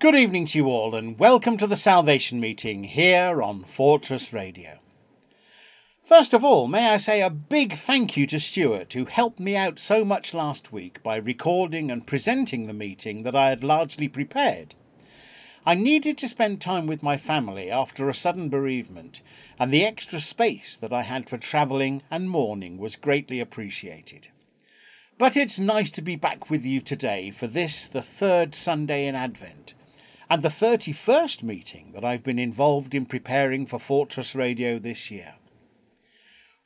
Good evening to you all, and welcome to the Salvation Meeting here on Fortress Radio. First of all, may I say a big thank you to Stuart, who helped me out so much last week by recording and presenting the meeting that I had largely prepared. I needed to spend time with my family after a sudden bereavement, and the extra space that I had for travelling and mourning was greatly appreciated. But it's nice to be back with you today for this, the third Sunday in Advent and the 31st meeting that I've been involved in preparing for Fortress Radio this year.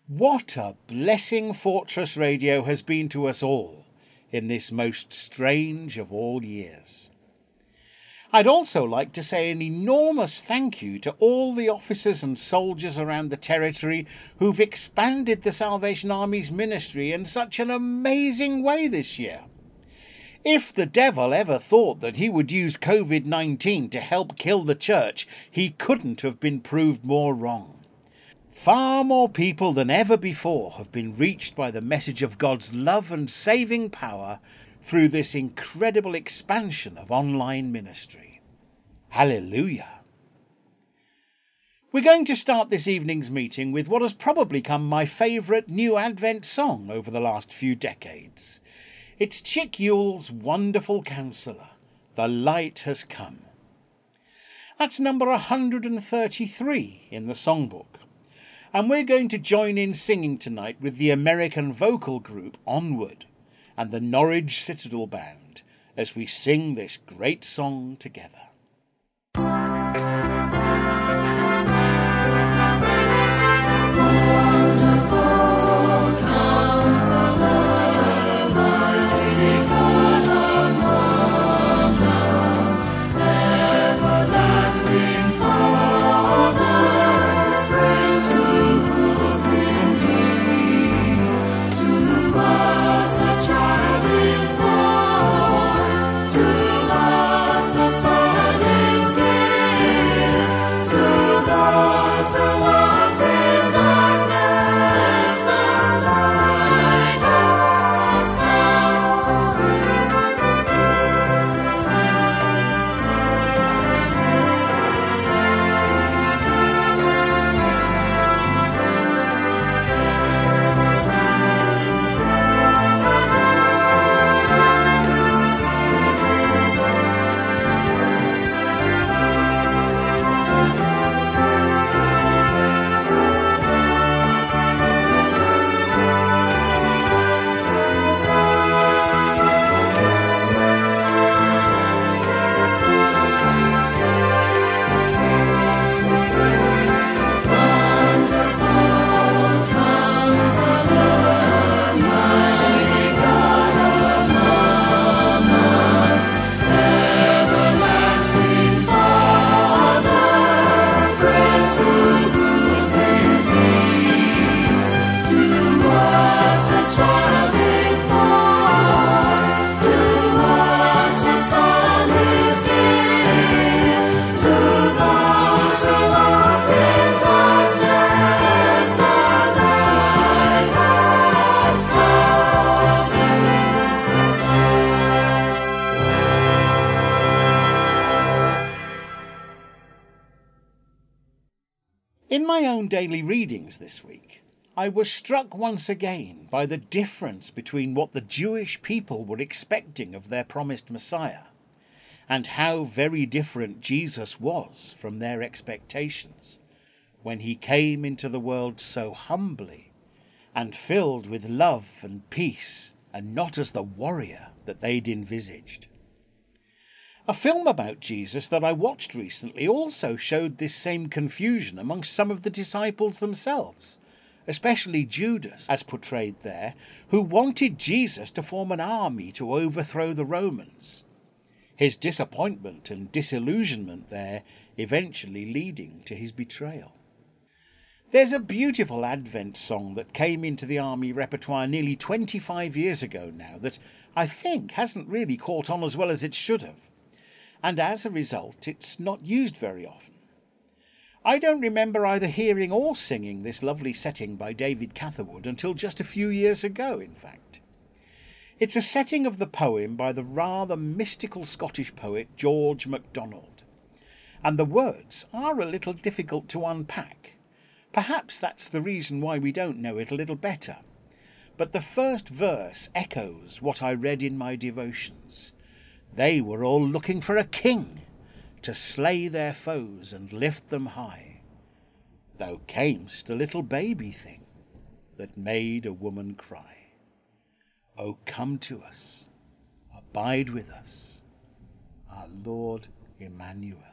What a blessing Fortress Radio has been to us all in this most strange of all years. I'd also like to say an enormous thank you to all the officers and soldiers around the territory who've expanded the Salvation Army's ministry in such an amazing way this year. If the devil ever thought that he would use COVID 19 to help kill the church, he couldn't have been proved more wrong. Far more people than ever before have been reached by the message of God's love and saving power through this incredible expansion of online ministry. Hallelujah. We're going to start this evening's meeting with what has probably become my favourite new Advent song over the last few decades. It's Chick Yuill's Wonderful Counselor. The Light Has Come. That's number 133 in the songbook. And we're going to join in singing tonight with the American vocal group Onward and the Norwich Citadel Band as we sing this great song together. Own daily readings this week, I was struck once again by the difference between what the Jewish people were expecting of their promised Messiah and how very different Jesus was from their expectations when he came into the world so humbly and filled with love and peace and not as the warrior that they'd envisaged. A film about Jesus that I watched recently also showed this same confusion amongst some of the disciples themselves, especially Judas, as portrayed there, who wanted Jesus to form an army to overthrow the Romans. His disappointment and disillusionment there eventually leading to his betrayal. There's a beautiful Advent song that came into the army repertoire nearly 25 years ago now that I think hasn't really caught on as well as it should have and as a result, it's not used very often. I don't remember either hearing or singing this lovely setting by David Catherwood until just a few years ago, in fact. It's a setting of the poem by the rather mystical Scottish poet George MacDonald, and the words are a little difficult to unpack. Perhaps that's the reason why we don't know it a little better. But the first verse echoes what I read in my devotions. They were all looking for a king to slay their foes and lift them high. Thou camest a little baby thing that made a woman cry. O come to us, abide with us, our Lord Emmanuel.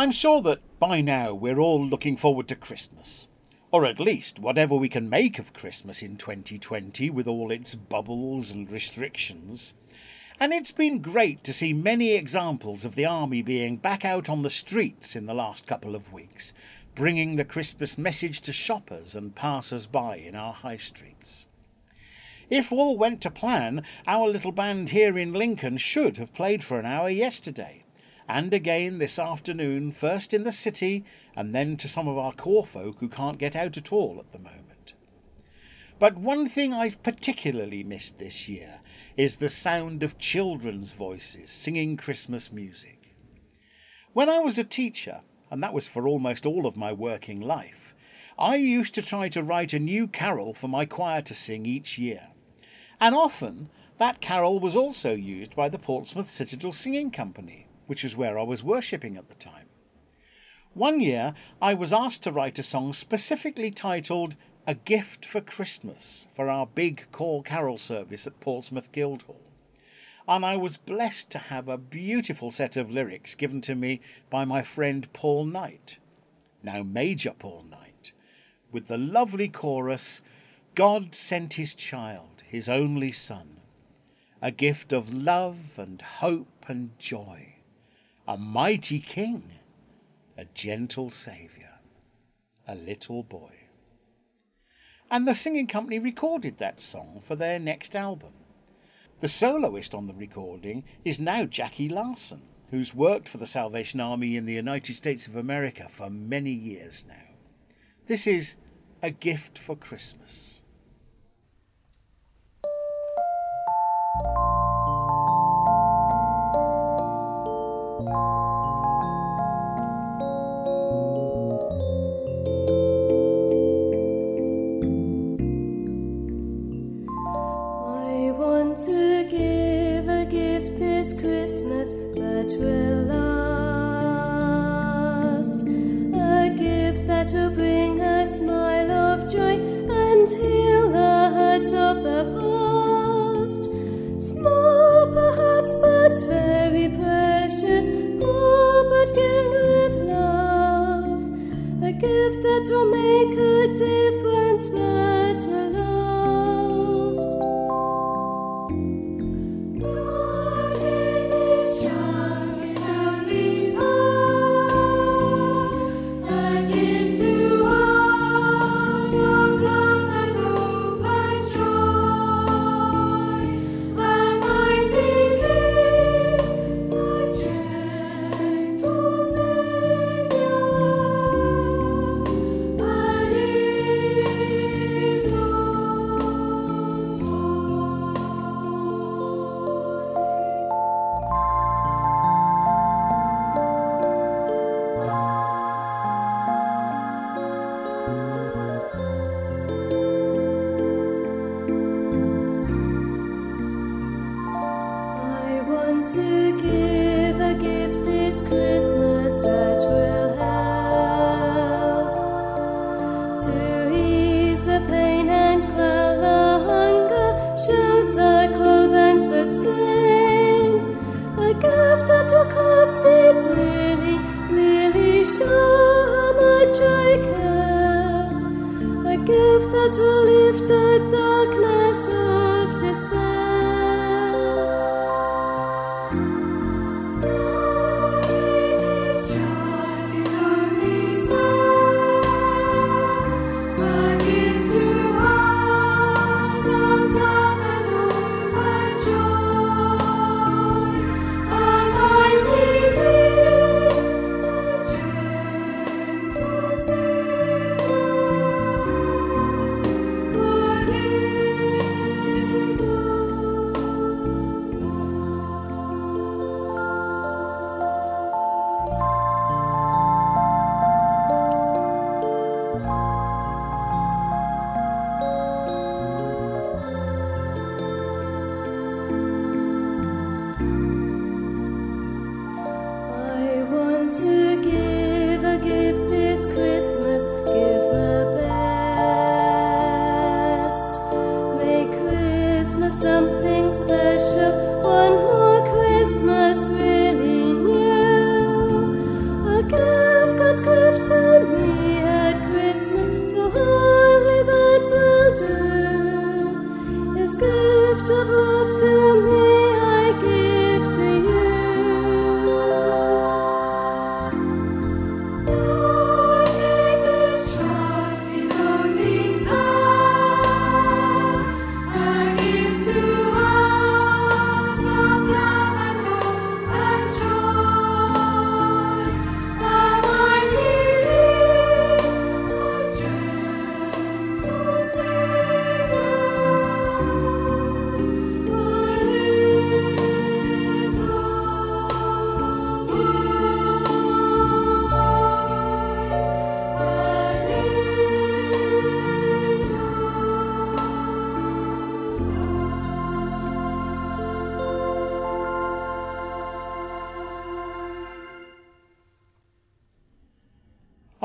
I'm sure that by now we're all looking forward to Christmas. Or at least whatever we can make of Christmas in 2020 with all its bubbles and restrictions. And it's been great to see many examples of the army being back out on the streets in the last couple of weeks, bringing the Christmas message to shoppers and passers by in our high streets. If all went to plan, our little band here in Lincoln should have played for an hour yesterday and again this afternoon, first in the city and then to some of our corps folk who can't get out at all at the moment. But one thing I've particularly missed this year is the sound of children's voices singing Christmas music. When I was a teacher, and that was for almost all of my working life, I used to try to write a new carol for my choir to sing each year. And often that carol was also used by the Portsmouth Citadel Singing Company, which is where I was worshipping at the time. One year I was asked to write a song specifically titled A Gift for Christmas for our big corps carol service at Portsmouth Guildhall. And I was blessed to have a beautiful set of lyrics given to me by my friend Paul Knight, now Major Paul Knight, with the lovely chorus God sent his child, his only son, a gift of love and hope and joy, a mighty king, a gentle saviour, a little boy. And the singing company recorded that song for their next album. The soloist on the recording is now Jackie Larson, who's worked for the Salvation Army in the United States of America for many years now. This is A Gift for Christmas. I that will make a difference that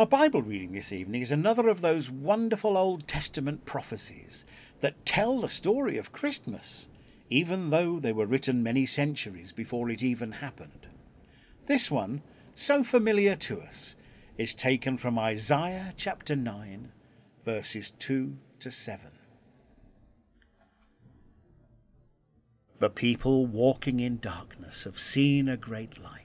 Our Bible reading this evening is another of those wonderful Old Testament prophecies that tell the story of Christmas, even though they were written many centuries before it even happened. This one, so familiar to us, is taken from Isaiah chapter 9, verses 2 to 7. The people walking in darkness have seen a great light.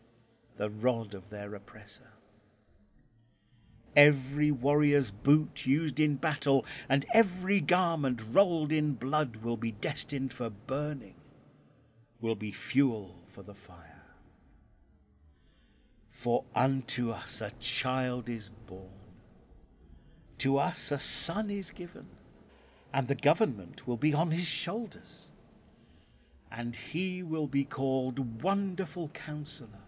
the rod of their oppressor. Every warrior's boot used in battle and every garment rolled in blood will be destined for burning will be fuel for the fire. For unto us a child is born, to us a son is given, and the government will be on his shoulders. And he will be called Wonderful Counselor,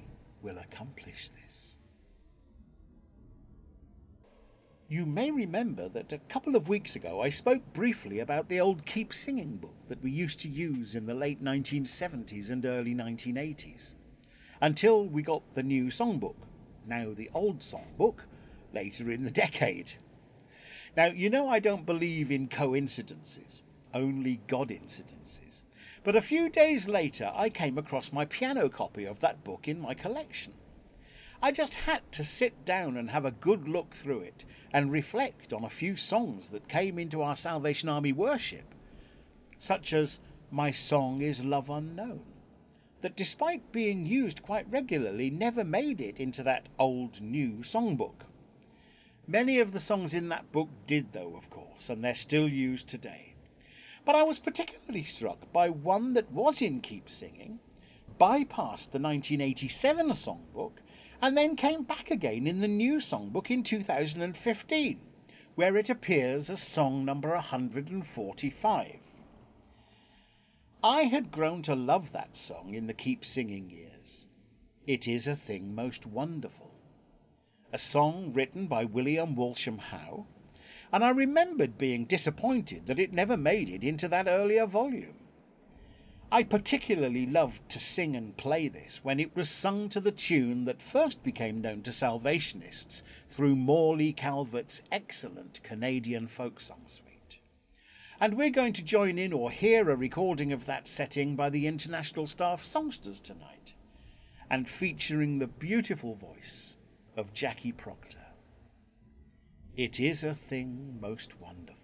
will accomplish this. You may remember that a couple of weeks ago I spoke briefly about the old Keep Singing book that we used to use in the late 1970s and early 1980s until we got the new songbook, now the old songbook, later in the decade. Now, you know I don't believe in coincidences, only God incidences. But a few days later, I came across my piano copy of that book in my collection. I just had to sit down and have a good look through it and reflect on a few songs that came into our Salvation Army worship, such as My Song is Love Unknown, that, despite being used quite regularly, never made it into that old new songbook. Many of the songs in that book did, though, of course, and they're still used today. But I was particularly struck by one that was in Keep Singing, bypassed the 1987 songbook, and then came back again in the new songbook in 2015, where it appears as song number 145. I had grown to love that song in the Keep Singing years. It is a thing most wonderful. A song written by William Walsham How, and I remembered being disappointed that it never made it into that earlier volume. I particularly loved to sing and play this when it was sung to the tune that first became known to Salvationists through Morley Calvert's excellent Canadian folk song suite and we're going to join in or hear a recording of that setting by the International Staff Songsters tonight, and featuring the beautiful voice of Jackie Proctor. It is a thing most wonderful.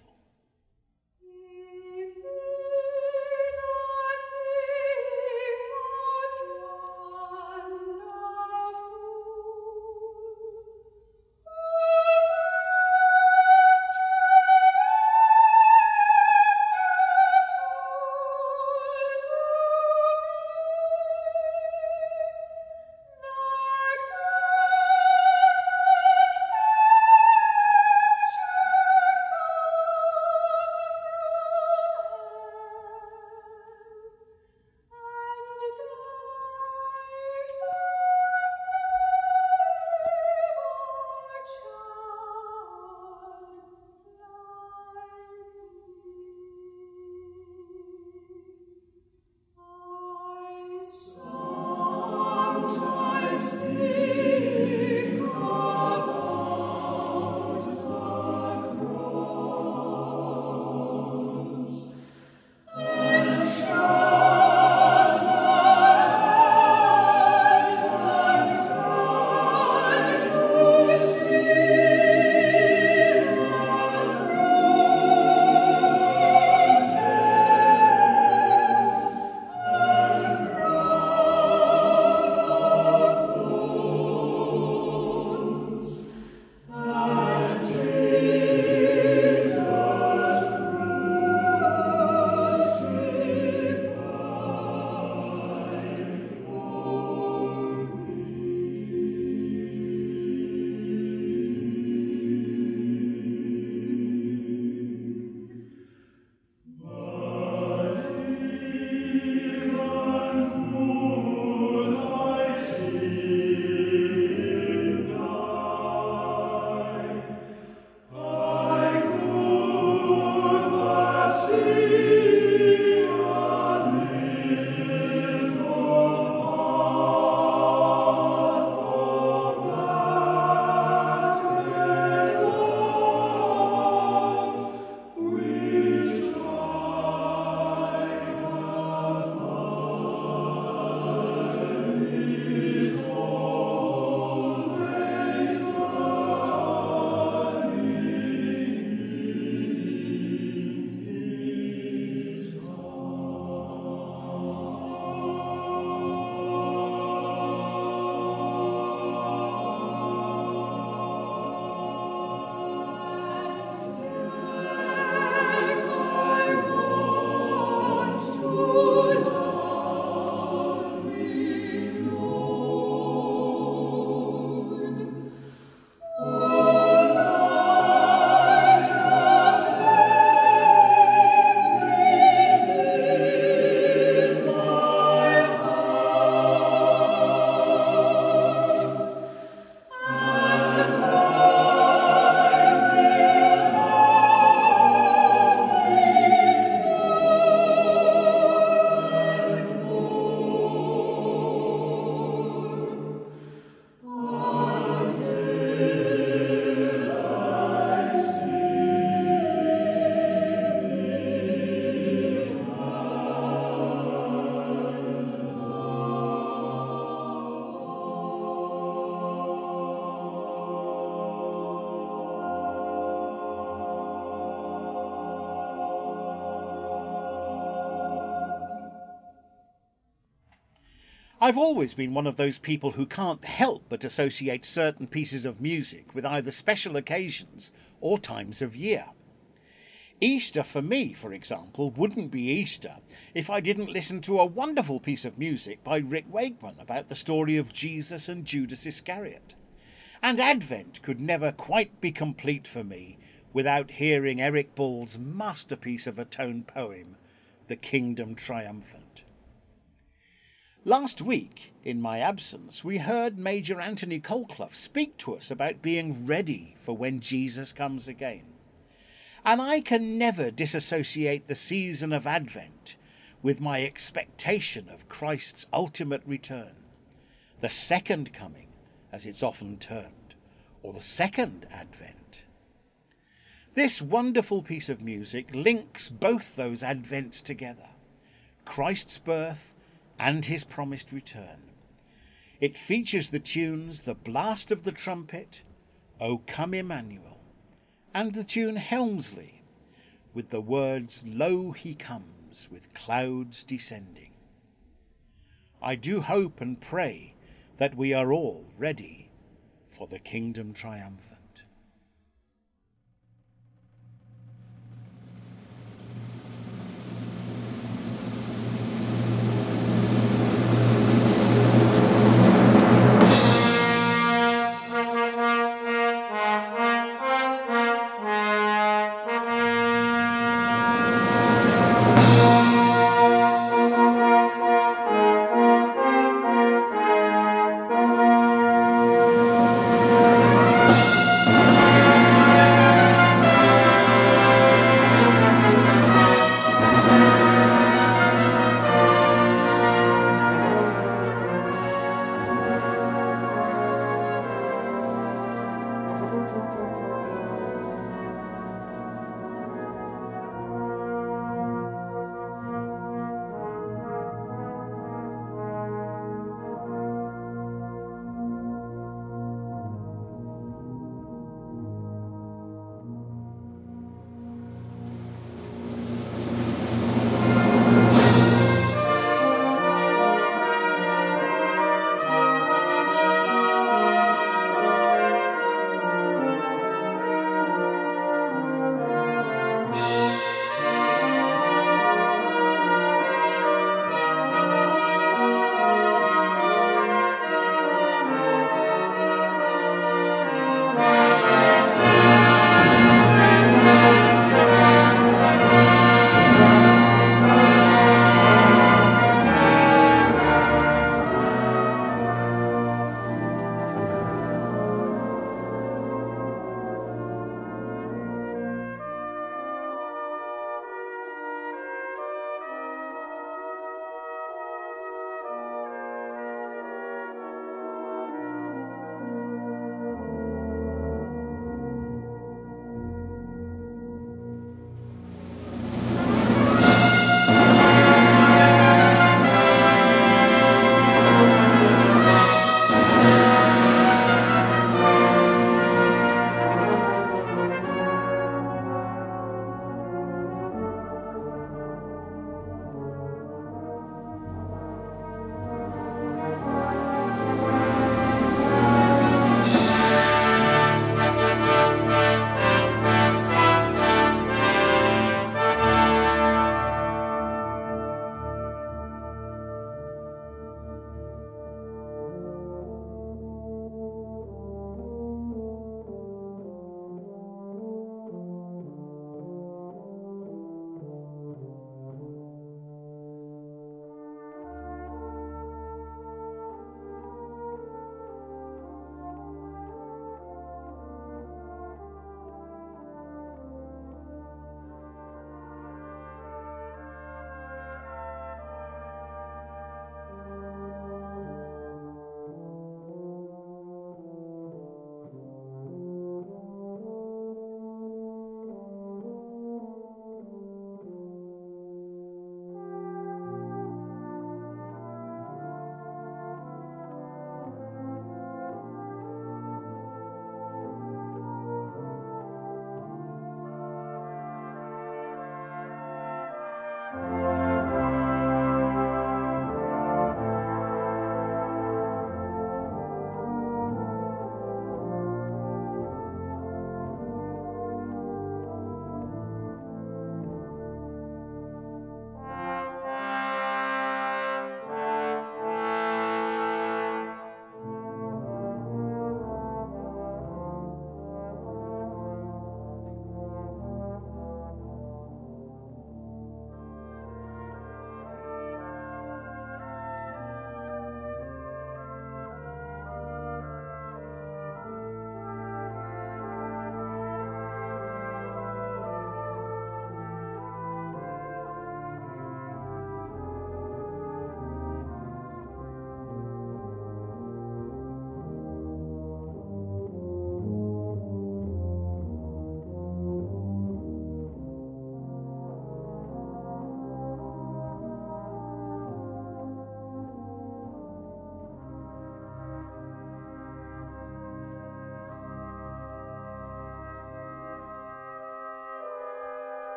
I've always been one of those people who can't help but associate certain pieces of music with either special occasions or times of year. Easter for me, for example, wouldn't be Easter if I didn't listen to a wonderful piece of music by Rick Wakeman about the story of Jesus and Judas Iscariot. And Advent could never quite be complete for me without hearing Eric Ball's masterpiece of a tone poem, The Kingdom Triumphant. Last week, in my absence, we heard Major Anthony Colclough speak to us about being ready for when Jesus comes again. And I can never disassociate the season of Advent with my expectation of Christ's ultimate return, the second coming, as it's often termed, or the second Advent. This wonderful piece of music links both those Advents together Christ's birth and his promised return. It features the tunes The Blast of the Trumpet, O Come Emmanuel, and the tune Helmsley, with the words Lo he comes with clouds descending. I do hope and pray that we are all ready for the kingdom triumphant.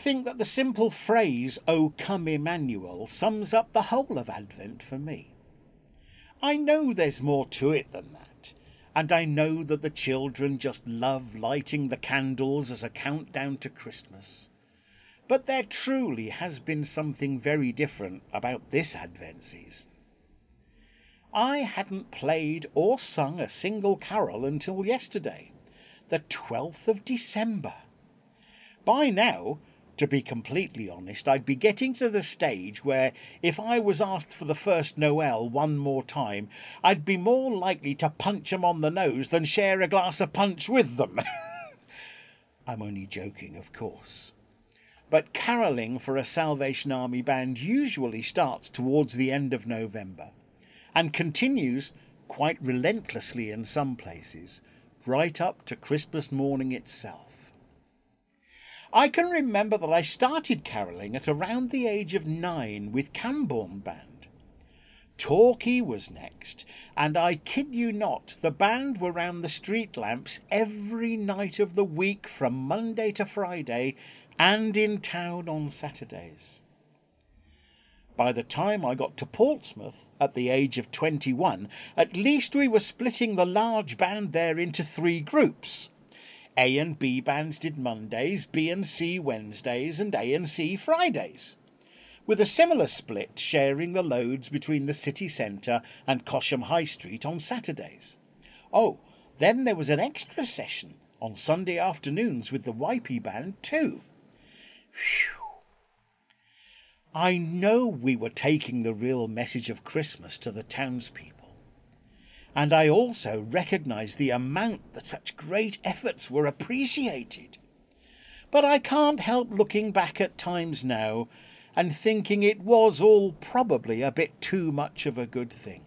Think that the simple phrase, O come Emmanuel, sums up the whole of Advent for me. I know there's more to it than that, and I know that the children just love lighting the candles as a countdown to Christmas. But there truly has been something very different about this Advent season. I hadn't played or sung a single carol until yesterday, the 12th of December. By now, to be completely honest, I'd be getting to the stage where if I was asked for the first Noel one more time, I'd be more likely to punch 'em on the nose than share a glass of punch with them. I'm only joking, of course. But carolling for a Salvation Army band usually starts towards the end of November, and continues quite relentlessly in some places, right up to Christmas morning itself. I can remember that I started carolling at around the age of nine with Camborne Band. Torquay was next, and I kid you not, the band were round the street lamps every night of the week from Monday to Friday and in town on Saturdays. By the time I got to Portsmouth, at the age of 21, at least we were splitting the large band there into three groups. A and B bands did Mondays, B and C Wednesdays, and A and C Fridays, with a similar split sharing the loads between the city centre and Cosham High Street on Saturdays. Oh, then there was an extra session on Sunday afternoons with the YP band too. Whew. I know we were taking the real message of Christmas to the townspeople. And I also recognise the amount that such great efforts were appreciated. But I can't help looking back at times now and thinking it was all probably a bit too much of a good thing.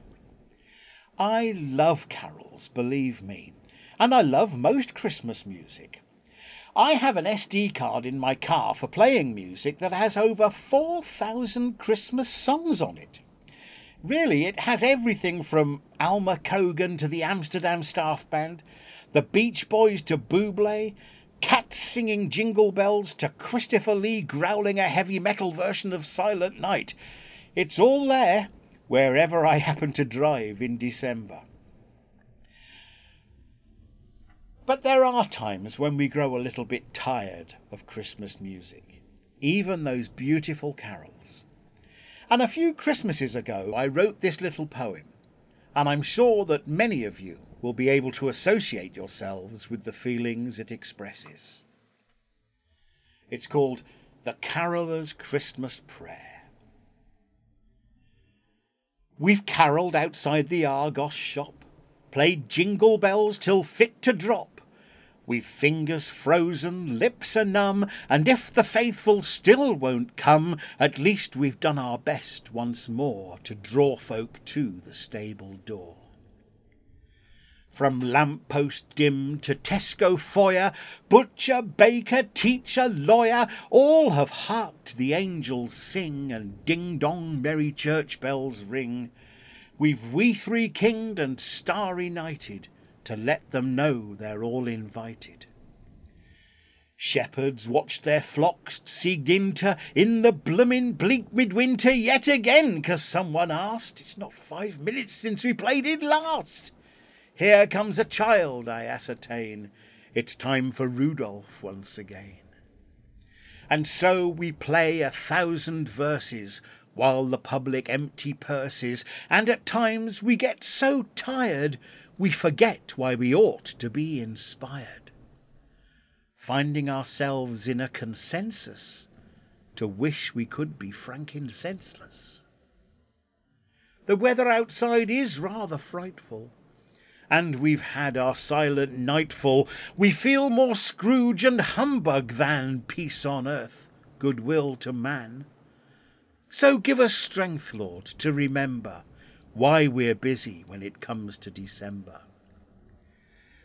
I love carols, believe me, and I love most Christmas music. I have an SD card in my car for playing music that has over 4,000 Christmas songs on it. Really, it has everything from Alma Cogan to the Amsterdam Staff Band, the Beach Boys to Buble, cats singing jingle bells to Christopher Lee growling a heavy metal version of Silent Night. It's all there wherever I happen to drive in December. But there are times when we grow a little bit tired of Christmas music, even those beautiful carols. And a few Christmases ago, I wrote this little poem, and I'm sure that many of you will be able to associate yourselves with the feelings it expresses. It's called The Caroller's Christmas Prayer. We've carolled outside the Argos shop, played jingle bells till fit to drop We've fingers frozen, lips are numb, and if the faithful still won't come, at least we've done our best once more to draw folk to the stable door. From lamp post dim to Tesco foyer, butcher, baker, teacher, lawyer, all have harked the angels sing and ding dong merry church bells ring. We've we three kinged and starry nighted, to let them know they're all invited. Shepherds watched their flocks seeged into in the bloomin' bleak midwinter yet again, 'cause someone asked. It's not five minutes since we played it last. Here comes a child, I ascertain. It's time for Rudolph once again. And so we play a thousand verses while the public empty purses, and at times we get so tired we forget why we ought to be inspired, finding ourselves in a consensus to wish we could be frankincenseless. The weather outside is rather frightful, and we've had our silent nightfall. We feel more Scrooge and humbug than peace on earth, goodwill to man. So give us strength, Lord, to remember why we're busy when it comes to December.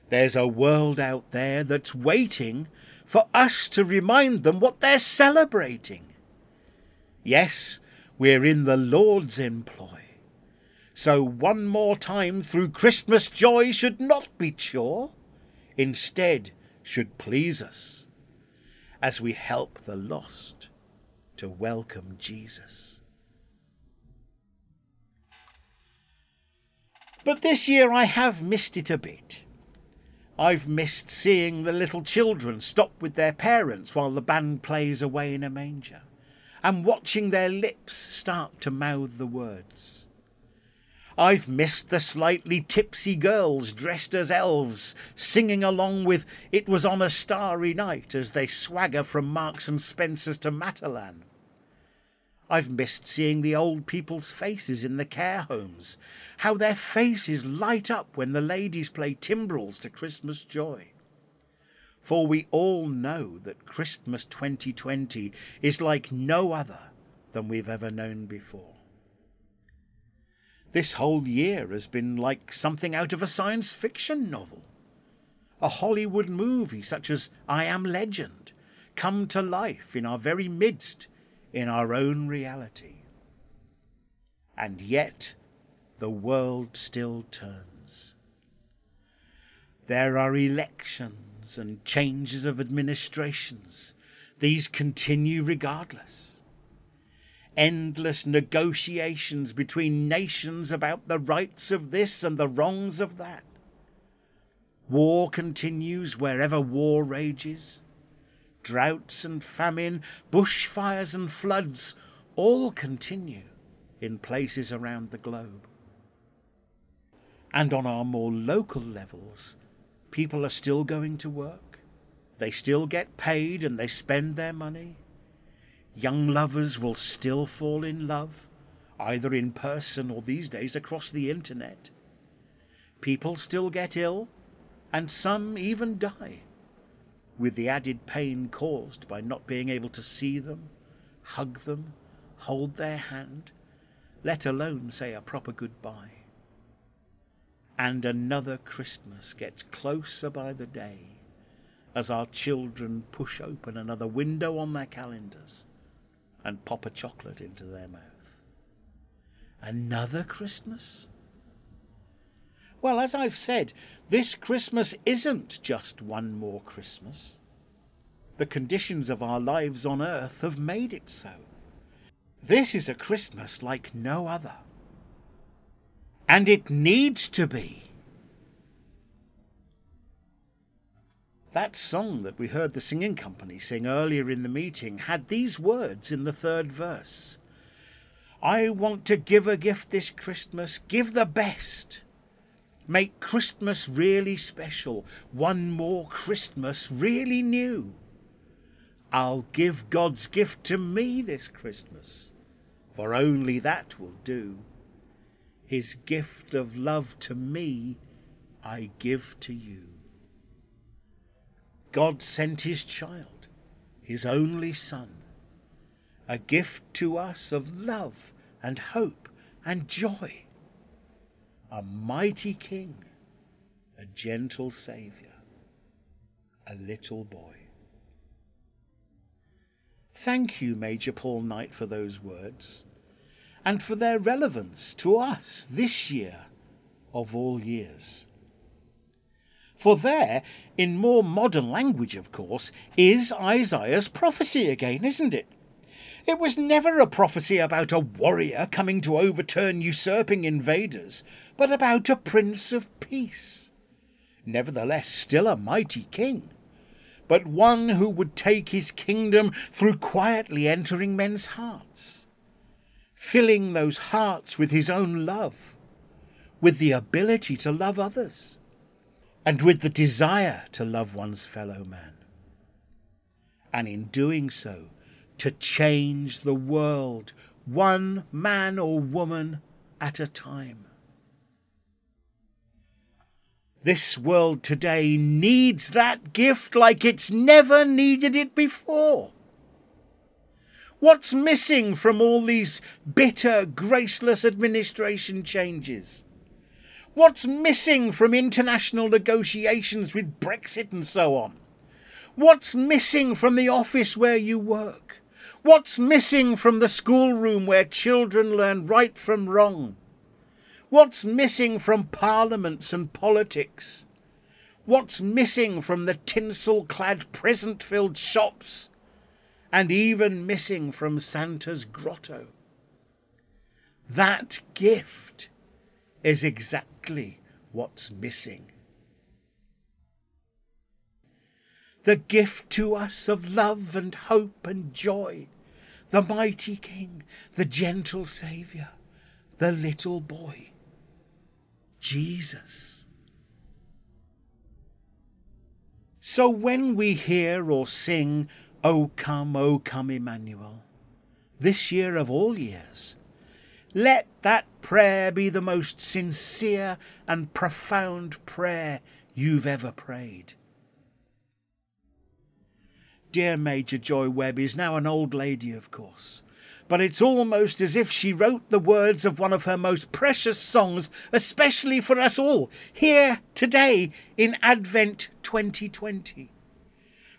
There's a world out there that's waiting for us to remind them what they're celebrating. Yes, we're in the Lord's employ. So one more time through Christmas joy should not be chore, instead should please us as we help the lost to welcome Jesus. But this year I have missed it a bit. I've missed seeing the little children stop with their parents while the band plays away in a manger, and watching their lips start to mouth the words. I've missed the slightly tipsy girls dressed as elves, singing along with It Was on a Starry Night as they swagger from Marks and Spencer's to Matalan. I've missed seeing the old people's faces in the care homes, how their faces light up when the ladies play timbrels to Christmas joy. For we all know that Christmas 2020 is like no other than we've ever known before. This whole year has been like something out of a science fiction novel. A Hollywood movie such as I Am Legend come to life in our very midst in our own reality. And yet the world still turns. There are elections and changes of administrations. These continue regardless endless negotiations between nations about the rights of this and the wrongs of that. War continues wherever war rages. Droughts and famine, bushfires and floods all continue in places around the globe. And on our more local levels, people are still going to work. They still get paid and they spend their money. Young lovers will still fall in love, either in person or these days across the internet. People still get ill, and some even die, with the added pain caused by not being able to see them, hug them, hold their hand, let alone say a proper goodbye. And another Christmas gets closer by the day as our children push open another window on their calendars and pop a chocolate into their mouth. Another Christmas? Well, as I've said, this Christmas isn't just one more Christmas. The conditions of our lives on earth have made it so. This is a Christmas like no other. And it needs to be. That song that we heard the singing company sing earlier in the meeting had these words in the third verse I want to give a gift this Christmas, give the best. Make Christmas really special, one more Christmas really new. I'll give God's gift to me this Christmas, for only that will do. His gift of love to me I give to you. God sent his child, his only Son, a gift to us of love and hope and joy, a mighty King, a gentle Saviour, a little boy. Thank you, Major Paul Knight, for those words, and for their relevance to us this year of all years. For there, in more modern language, of course, is Isaiah's prophecy again, isn't it? It was never a prophecy about a warrior coming to overturn usurping invaders, but about a prince of peace. Nevertheless, still a mighty king, but one who would take his kingdom through quietly entering men's hearts, filling those hearts with his own love, with the ability to love others and with the desire to love one's fellow man. And in doing so, to change the world, one man or woman at a time. This world today needs that gift like it's never needed it before. What's missing from all these bitter, graceless administration changes? What's missing from international negotiations with Brexit and so on? What's missing from the office where you work? What's missing from the schoolroom where children learn right from wrong? What's missing from parliaments and politics? What's missing from the tinsel clad present filled shops? And even missing from Santa's grotto? That gift is exactly what's missing. The gift to us of love and hope and joy, the mighty King, the gentle Saviour, the little boy, Jesus. So when we hear or sing, O come, O come, Emmanuel, this year of all years, let that prayer be the most sincere and profound prayer you've ever prayed. Dear Major Joy Webb is now an old lady, of course, but it's almost as if she wrote the words of one of her most precious songs, especially for us all, here today in Advent 2020.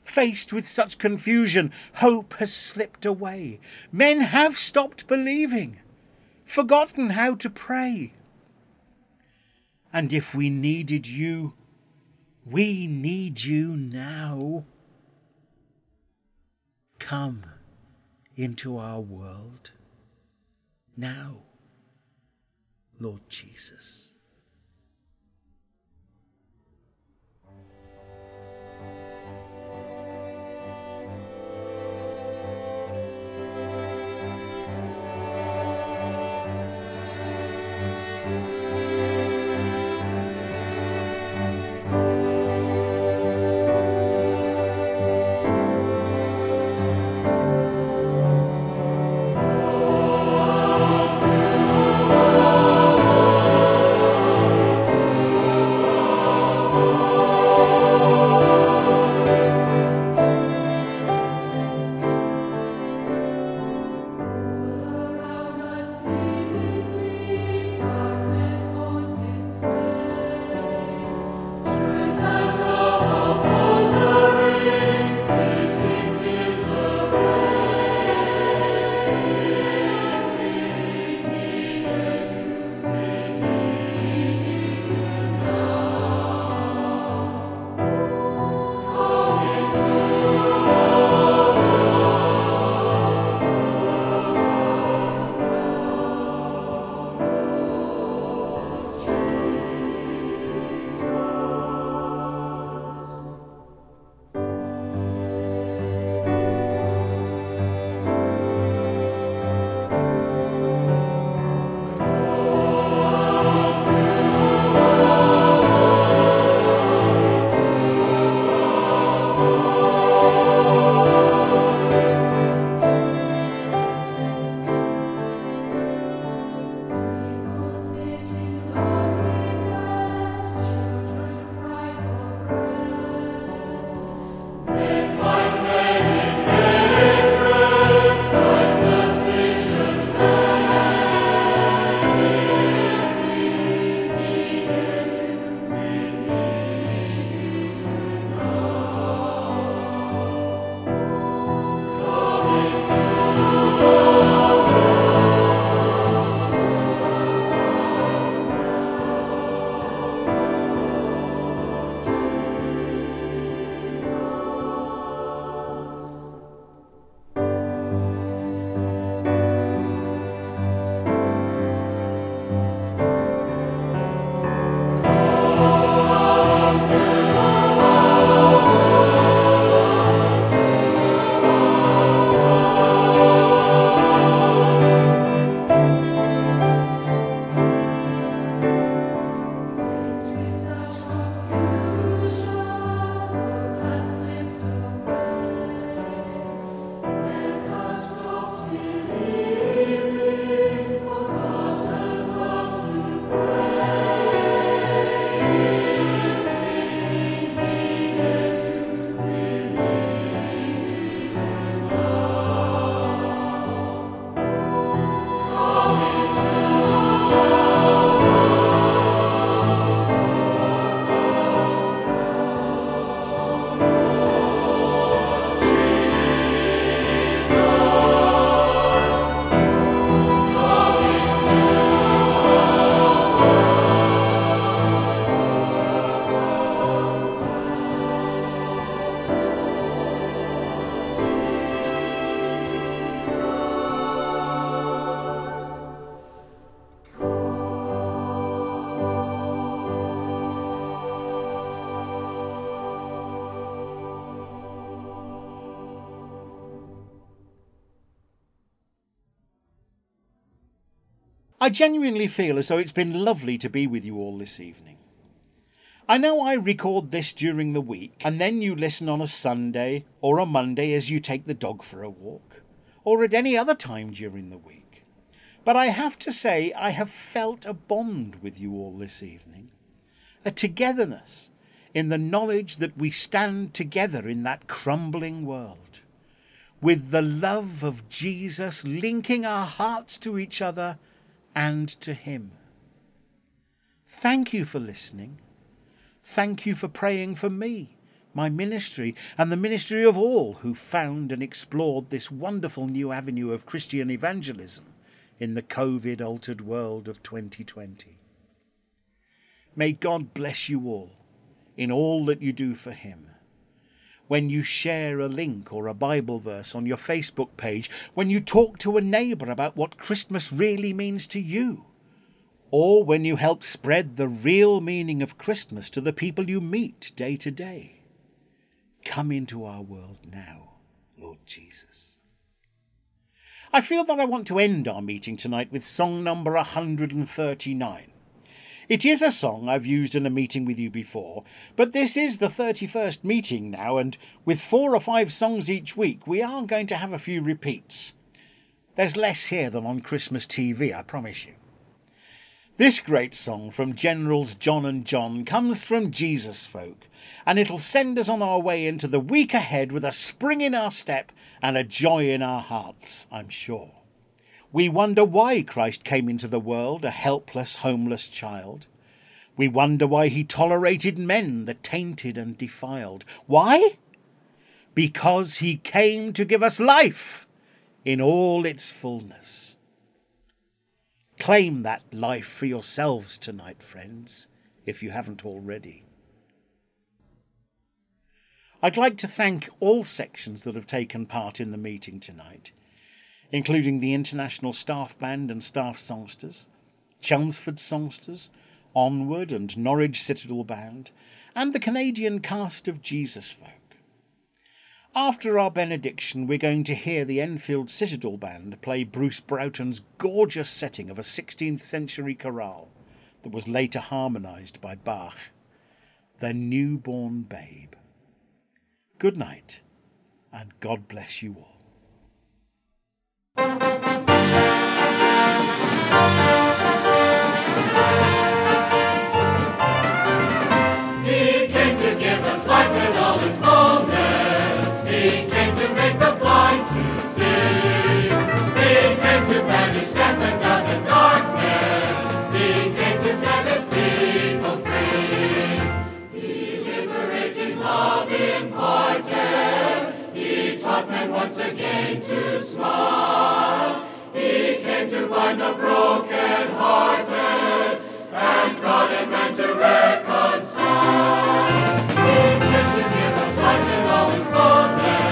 Faced with such confusion, hope has slipped away. Men have stopped believing, forgotten how to pray. And if we needed you, we need you now. Come into our world now, Lord Jesus. I genuinely feel as though it's been lovely to be with you all this evening. I know I record this during the week, and then you listen on a Sunday or a Monday as you take the dog for a walk, or at any other time during the week. But I have to say, I have felt a bond with you all this evening, a togetherness in the knowledge that we stand together in that crumbling world. with the love of Jesus linking our hearts to each other and to Him. Thank you for listening. Thank you for praying for me, my ministry, and the ministry of all who found and explored this wonderful new avenue of Christian evangelism in the COVID altered world of 2020. May God bless you all in all that you do for Him when you share a link or a Bible verse on your Facebook page, when you talk to a neighbour about what Christmas really means to you, or when you help spread the real meaning of Christmas to the people you meet day to day. Come into our world now, Lord Jesus. I feel that I want to end our meeting tonight with song number 139. It is a song I've used in a meeting with you before, but this is the 31st meeting now, and with four or five songs each week, we are going to have a few repeats. There's less here than on Christmas TV, I promise you. This great song from Generals John and John comes from Jesus Folk, and it'll send us on our way into the week ahead with a spring in our step and a joy in our hearts, I'm sure. We wonder why Christ came into the world a helpless, homeless child. We wonder why he tolerated men the tainted and defiled. Why? Because he came to give us life in all its fullness. Claim that life for yourselves tonight, friends, if you haven't already. I'd like to thank all sections that have taken part in the meeting tonight including the International Staff Band and Staff Songsters, Chelmsford Songsters, Onward and Norwich Citadel Band, and the Canadian cast of Jesus Folk. After our benediction, we're going to hear the Enfield Citadel Band play Bruce Broughton's gorgeous setting of a 16th century chorale that was later harmonised by Bach, The Newborn Babe. Good night, and God bless you all. He taught men once again to smile. He came to bind the broken-hearted and God and man to reconcile. He came to give us life in all its fullness.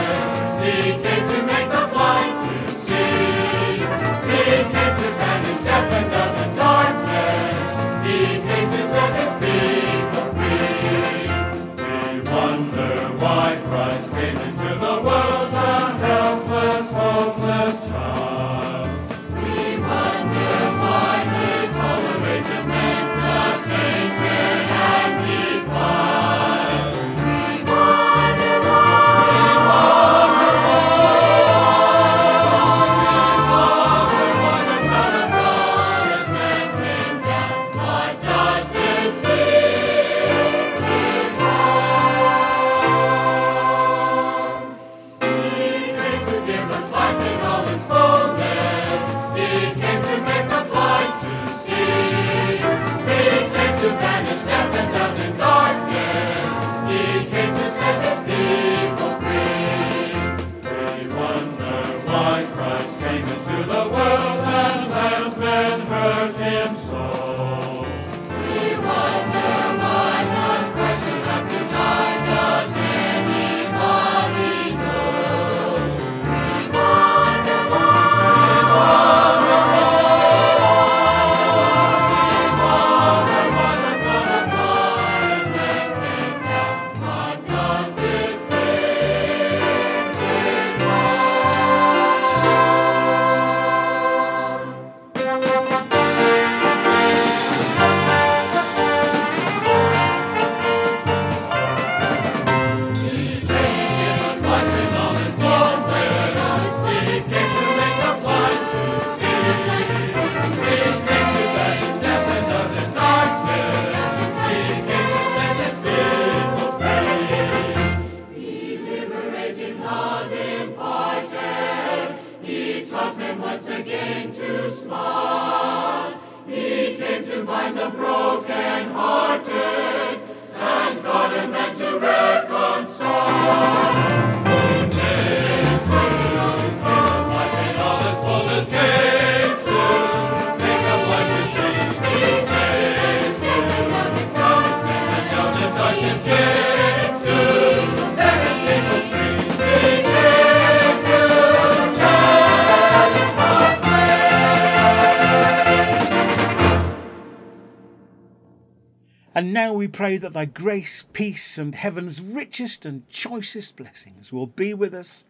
Now we pray that thy grace, peace, and heaven's richest and choicest blessings will be with us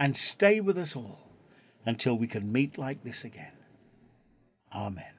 and stay with us all until we can meet like this again. Amen.